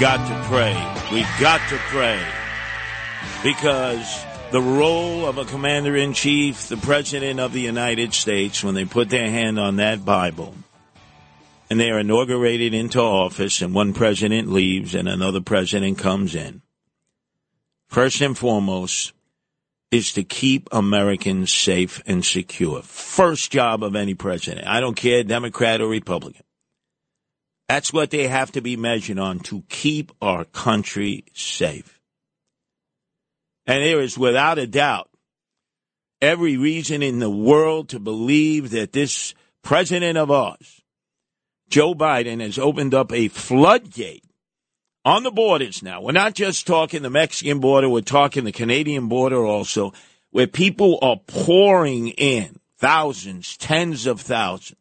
Got to pray. We've got to pray. Because the role of a commander in chief, the president of the United States, when they put their hand on that Bible and they are inaugurated into office and one president leaves and another president comes in, first and foremost is to keep Americans safe and secure. First job of any president. I don't care, Democrat or Republican. That's what they have to be measured on to keep our country safe. And there is without a doubt every reason in the world to believe that this president of ours, Joe Biden, has opened up a floodgate on the borders now. We're not just talking the Mexican border, we're talking the Canadian border also, where people are pouring in thousands, tens of thousands.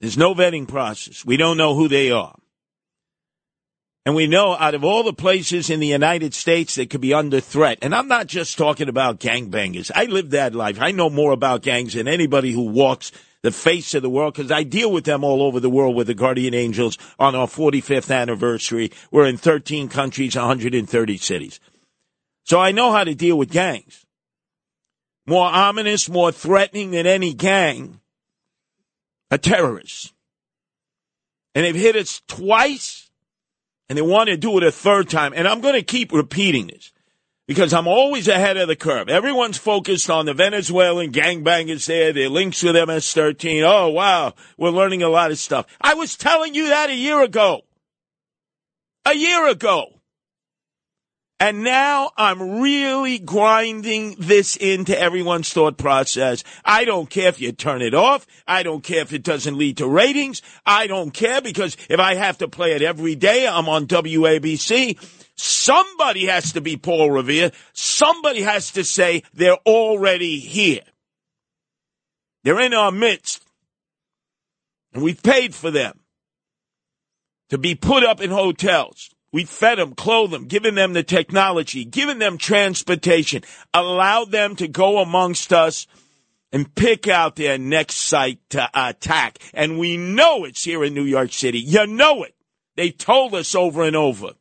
There's no vetting process. We don't know who they are. And we know out of all the places in the United States that could be under threat, and I'm not just talking about gangbangers. I lived that life. I know more about gangs than anybody who walks the face of the world because I deal with them all over the world with the Guardian Angels on our 45th anniversary. We're in 13 countries, 130 cities. So I know how to deal with gangs. More ominous, more threatening than any gang, a terrorist. And they've hit us twice and they want to do it a third time. And I'm going to keep repeating this because I'm always ahead of the curve. Everyone's focused on the Venezuelan gangbangers there, their links with MS-13. Oh, wow, we're learning a lot of stuff. I was telling you that a year ago. A year ago. And now I'm really grinding this into everyone's thought process. I don't care if you turn it off. I don't care if it doesn't lead to ratings. I don't care because if I have to play it every day, I'm on WABC. Somebody has to be Paul Revere. Somebody has to say they're already here. They're in our midst. And we've paid for them to be put up in hotels. We fed them, clothed them, given them the technology, given them transportation, allowed them to go amongst us and pick out their next site to attack. And we know it's here in New York City. You know it. They told us over and over.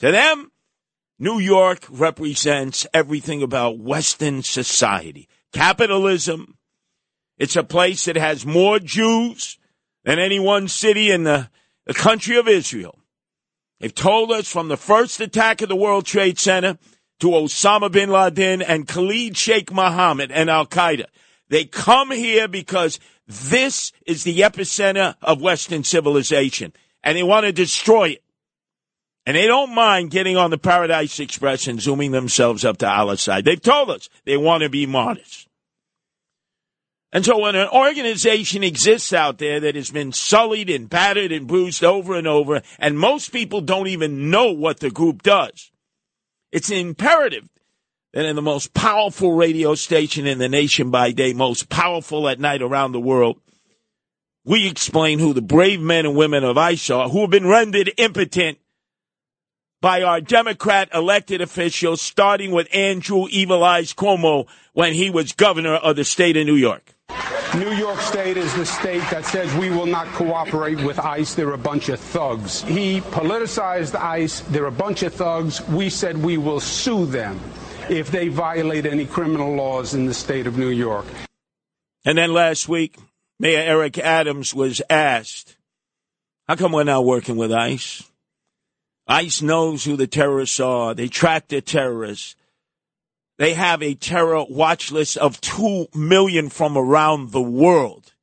To them, New York represents everything about Western society. Capitalism. It's a place that has more Jews than any one city in the, the country of Israel. They've told us from the first attack of the World Trade Center to Osama bin Laden and Khalid Sheikh Mohammed and Al Qaeda. They come here because this is the epicenter of Western civilization and they want to destroy it. And they don't mind getting on the Paradise Express and zooming themselves up to Allah's side. They've told us they want to be martyrs. And so when an organization exists out there that has been sullied and battered and bruised over and over, and most people don't even know what the group does, it's imperative that in the most powerful radio station in the nation by day, most powerful at night around the world, we explain who the brave men and women of ICE are who have been rendered impotent by our Democrat elected officials, starting with Andrew Evil Eyes Cuomo when he was governor of the state of New York. New York State is the state that says we will not cooperate with ICE. They're a bunch of thugs. He politicized ICE. They're a bunch of thugs. We said we will sue them if they violate any criminal laws in the state of New York. And then last week, Mayor Eric Adams was asked, how come we're not working with ICE? ICE knows who the terrorists are. They track the terrorists. They have a terror watch list of 2 million from around the world.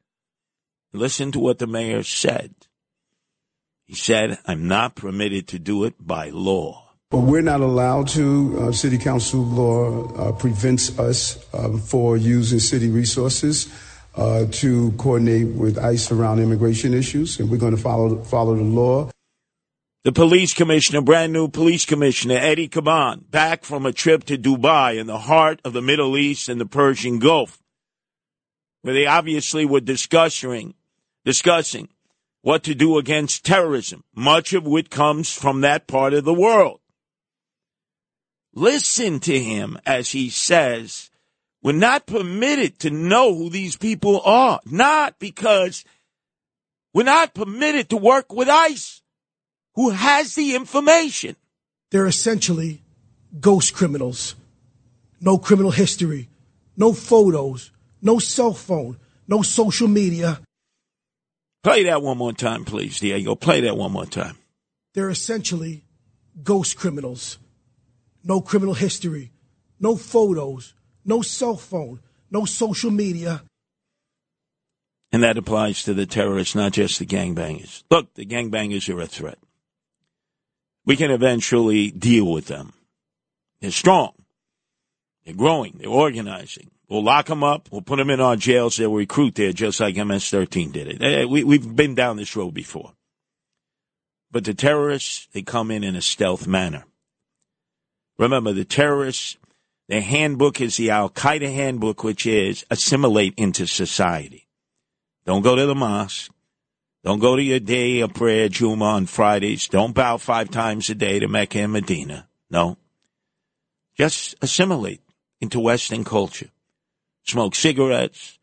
Listen to what the mayor said. He said, I'm not permitted to do it by law. But we're not allowed to. Uh, city council law uh, prevents us um, for using city resources uh, to coordinate with ICE around immigration issues, and we're going to follow follow the law. The police commissioner, brand new police commissioner, Eddie Caban, back from a trip to Dubai in the heart of the Middle East and the Persian Gulf, where they obviously were discussing, discussing what to do against terrorism, much of which comes from that part of the world. Listen to him as he says, we're not permitted to know who these people are, not because we're not permitted to work with ICE, who has the information. They're essentially ghost criminals. No criminal history, no photos, no cell phone, no social media. Play that one more time, please, Diego. Play that one more time. They're essentially ghost criminals. No criminal history, no photos, no cell phone, no social media. And that applies to the terrorists, not just the gangbangers. Look, the gangbangers are a threat. We can eventually deal with them. They're strong. They're growing. They're organizing. We'll lock them up. We'll put them in our jails. They'll recruit there just like MS-13 did it. Eh, We, we've been down this road before. But the terrorists, they come in in a stealth manner. Remember, the terrorists, their handbook is the Al Qaeda handbook, which is assimilate into society. Don't go to the mosque. Don't go to your day of prayer, Juma, on Fridays. Don't bow five times a day to Mecca and Medina. No. Just assimilate into Western culture. Smoke cigarettes,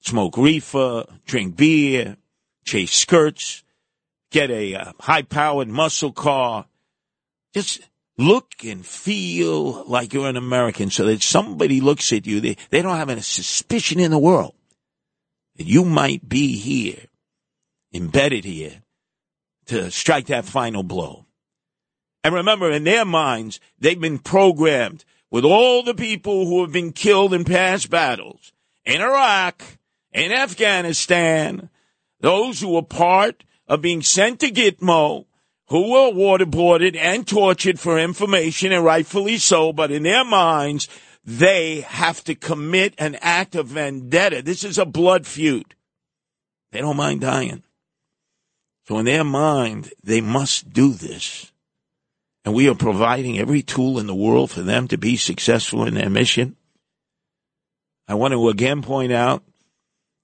smoke reefer, drink beer, chase skirts, get a uh, high powered muscle car. Just look and feel like you're an American so that somebody looks at you. They, they don't have a suspicion in the world that you might be here, embedded here, to strike that final blow. And remember, in their minds, they've been programmed with all the people who have been killed in past battles in Iraq, in Afghanistan, those who were part of being sent to Gitmo, who were waterboarded and tortured for information, and rightfully so, but in their minds, they have to commit an act of vendetta. This is a blood feud. They don't mind dying. So in their mind, they must do this. And we are providing every tool in the world for them to be successful in their mission. I want to again point out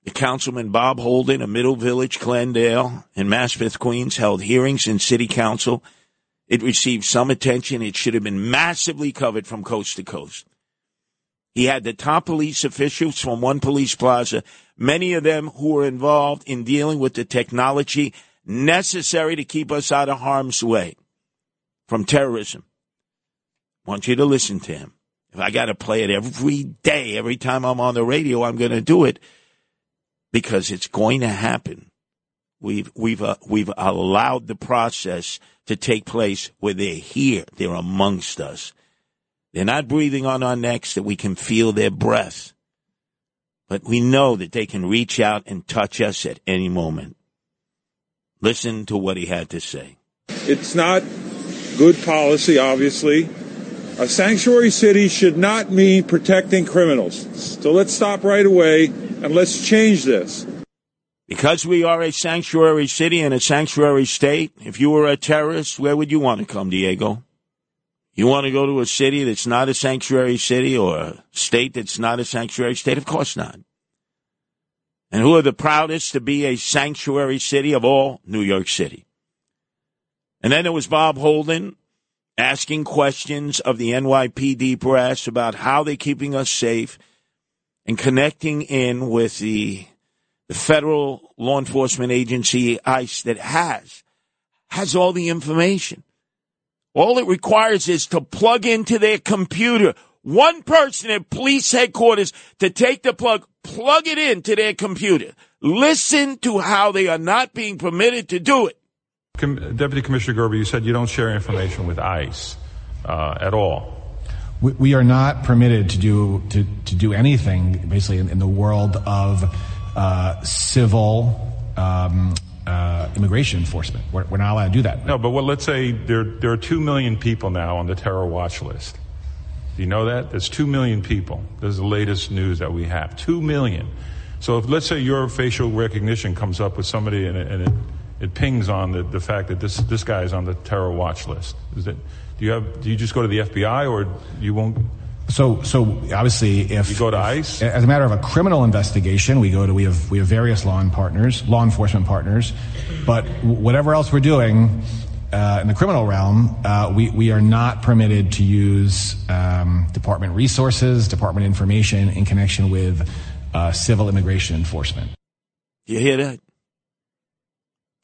the Councilman Bob Holden of Middle Village, Glendale, and Maspeth, Queens held hearings in City Council. It received some attention. It should have been massively covered from coast to coast. He had the top police officials from one police plaza, many of them who were involved in dealing with the technology necessary to keep us out of harm's way from terrorism. I want you to listen to him. If I got to play it every day, every time I'm on the radio, I'm going to do it because it's going to happen. We've we've uh, we've allowed the process to take place where they're here, they're amongst us. They're not breathing on our necks that we can feel their breath, but we know that they can reach out and touch us at any moment. Listen to what he had to say. It's not good policy, obviously. A sanctuary city should not mean protecting criminals. So let's stop right away and let's change this. Because we are a sanctuary city and a sanctuary state, if you were a terrorist, where would you want to come, Diego? You want to go to a city that's not a sanctuary city or a state that's not a sanctuary state? Of course not. And who are the proudest to be a sanctuary city of all? New York City. And then there was Bob Holden asking questions of the NYPD brass about how they're keeping us safe and connecting in with the, the federal law enforcement agency, ICE, that has, has all the information. All it requires is to plug into their computer. One person at police headquarters to take the plug, plug it into their computer. Listen to how they are not being permitted to do it. Com- Deputy Commissioner Gerber, you said you don't share information with ICE uh, at all. We, we are not permitted to do to, to do anything basically in, in the world of uh, civil um, uh, immigration enforcement. We're, we're not allowed to do that. No, but well, let's say there there are two million people now on the terror watch list. Do you know that? There's two million people. This is the latest news that we have. Two million. So if let's say your facial recognition comes up with somebody and it, and it, it pings on the, the fact that this this guy is on the terror watch list. Is it? Do you have? Do you just go to the FBI or you won't? So, so obviously, if You go to ICE. as a matter of a criminal investigation, we go to we have we have various law and partners, law enforcement partners, but whatever else we're doing uh, in the criminal realm, uh, we we are not permitted to use um, department resources, department information in connection with uh, civil immigration enforcement. You hear that?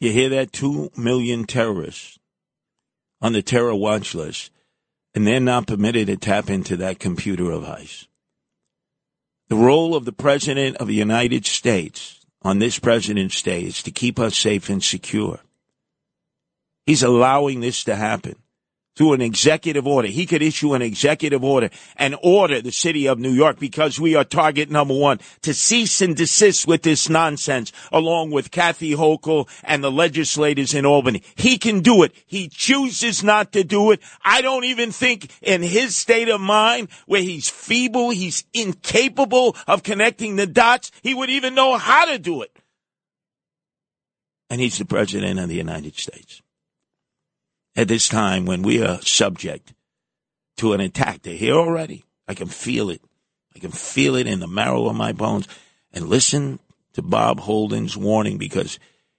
You hear that? Two million terrorists on the terror watch list, and they're not permitted to tap into that computer of ICE. The role of the President of the United States on this President's Day is to keep us safe and secure. He's allowing this to happen through an executive order. He could issue an executive order and order the city of New York because we are target number one to cease and desist with this nonsense along with Kathy Hochul and the legislators in Albany. He can do it. He chooses not to do it. I don't even think in his state of mind where he's feeble, he's incapable of connecting the dots, he would even know how to do it. And he's the president of the United States at this time when we are subject to an attack. They're here already. I can feel it. I can feel it in the marrow of my bones. And listen to Bob Holden's warning because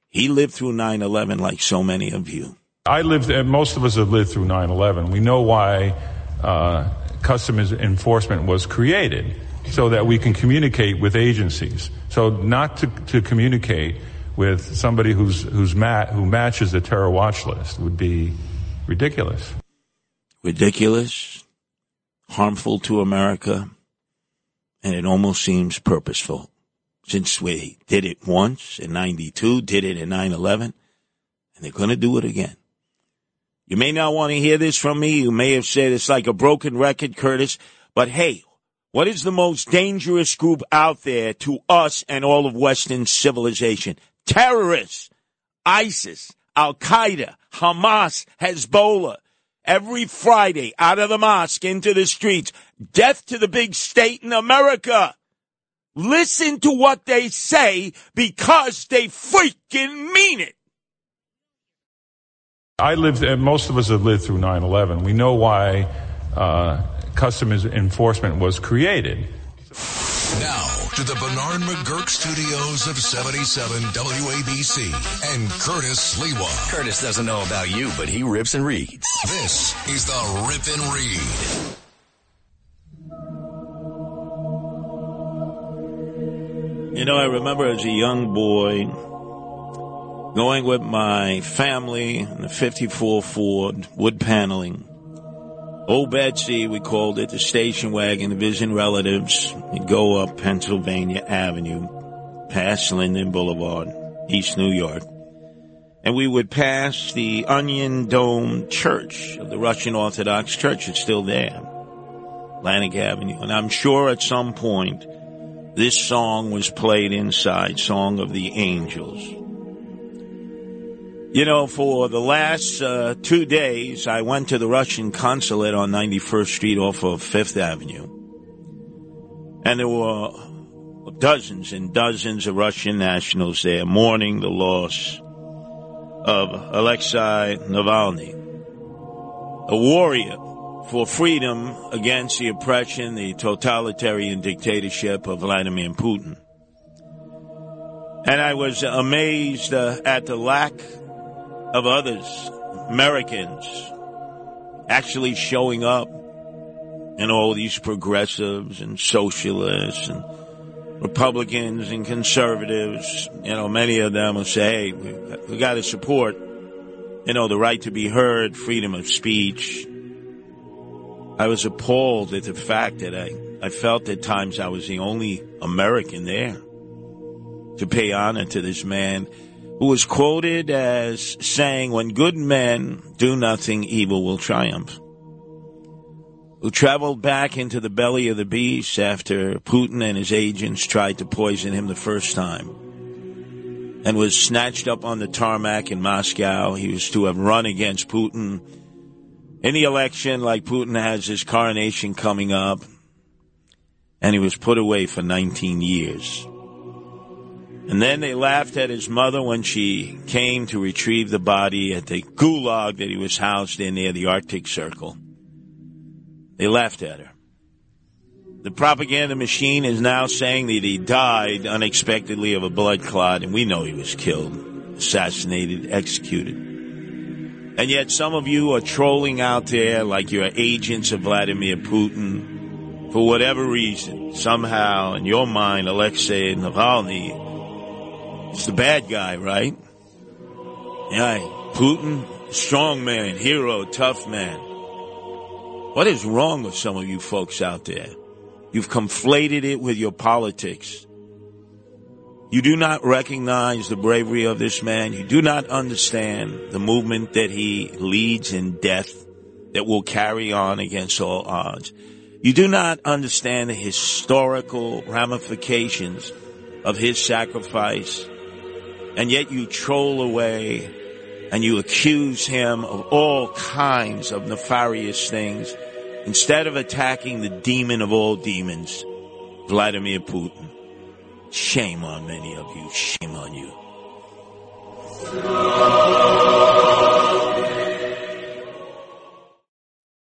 he lived through 9 11 like so many of you. I lived, and most of us have lived through 9 11. We know why uh, customs enforcement was created so that we can communicate with agencies. So, not to, to communicate with somebody who's, who's ma- who matches the terror watch list would be ridiculous. Ridiculous, harmful to America, and it almost seems purposeful. Since we did it once in 92, did it in 9 11, and they're going to do it again. You may not want to hear this from me. You may have said it's like a broken record, Curtis. But hey, what is the most dangerous group out there to us and all of Western civilization? Terrorists, ISIS, Al Qaeda, Hamas, Hezbollah. Every Friday out of the mosque into the streets. Death to the big state in America. Listen to what they say because they freaking mean it. I lived, and most of us have lived through 9 11. We know why uh, customs enforcement was created. Now to the Bernard McGuirk studios of 77 WABC and Curtis Sliwa. Curtis doesn't know about you, but he rips and reads. This is the Rip and Read. You know, I remember as a young boy going with my family in the 54 Ford wood paneling. Old Betsy, we called it, the station wagon to visit relatives. We'd go up Pennsylvania Avenue, past Linden Boulevard, East New York. And we would pass the Onion Dome Church of the Russian Orthodox Church. It's still there. Atlantic Avenue. And I'm sure at some point this song was played inside, Song of the Angels. You know, for the last uh, two days, I went to the Russian consulate on 91st Street off of Fifth Avenue. And there were dozens and dozens of Russian nationals there mourning the loss of Alexei Navalny, a warrior for freedom against the oppression, the totalitarian dictatorship of Vladimir Putin. And I was amazed uh, at the lack of others, Americans, actually showing up and all these progressives and socialists and Republicans and conservatives, you know, many of them will say, hey, we, we got to support, you know, the right to be heard, freedom of speech. I was appalled at the fact that I, I felt at times I was the only American there to pay honor to this man who was quoted as saying, when good men do nothing, evil will triumph who traveled back into the belly of the beast after Putin and his agents tried to poison him the first time and was snatched up on the tarmac in Moscow. He was to have run against Putin in the election, like Putin has his coronation coming up, and he was put away for 19 years. And then they laughed at his mother when she came to retrieve the body at the gulag that he was housed in near the Arctic Circle. They laughed at her. The propaganda machine is now saying that he died unexpectedly of a blood clot, and we know he was killed, assassinated, executed. And yet some of you are trolling out there like you're agents of Vladimir Putin. For whatever reason, somehow in your mind, Alexei Navalny is the bad guy, right? Yeah, Putin, strong man, hero, tough man. What is wrong with some of you folks out there? You've conflated it with your politics. You do not recognize the bravery of this man. You do not understand the movement that he leads in death that will carry on against all odds. You do not understand the historical ramifications of his sacrifice. And yet you troll away and you accuse him of all kinds of nefarious things instead of attacking the demon of all demons, Vladimir Putin. Shame on many of you. Shame on you.